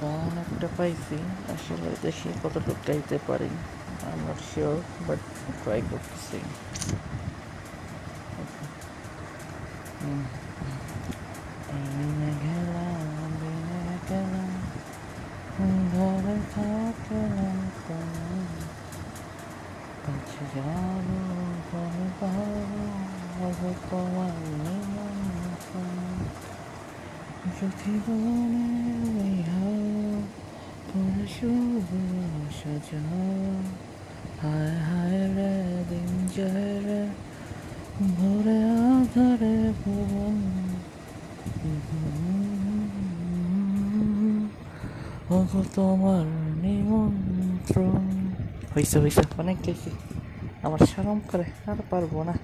গান একটা পাইছি আসলে দেখি কতটুকু গাইতে পারি I not sure but try করতেছি হুম। দিনে গেলাম দিনে গেলাম ঘরে থাকলাম তোমার হায় হায় রে তোমার নিমন্ত্রণ হয়েছে হয়েছে অনেক গেছি আমার সারম করে আর পারব না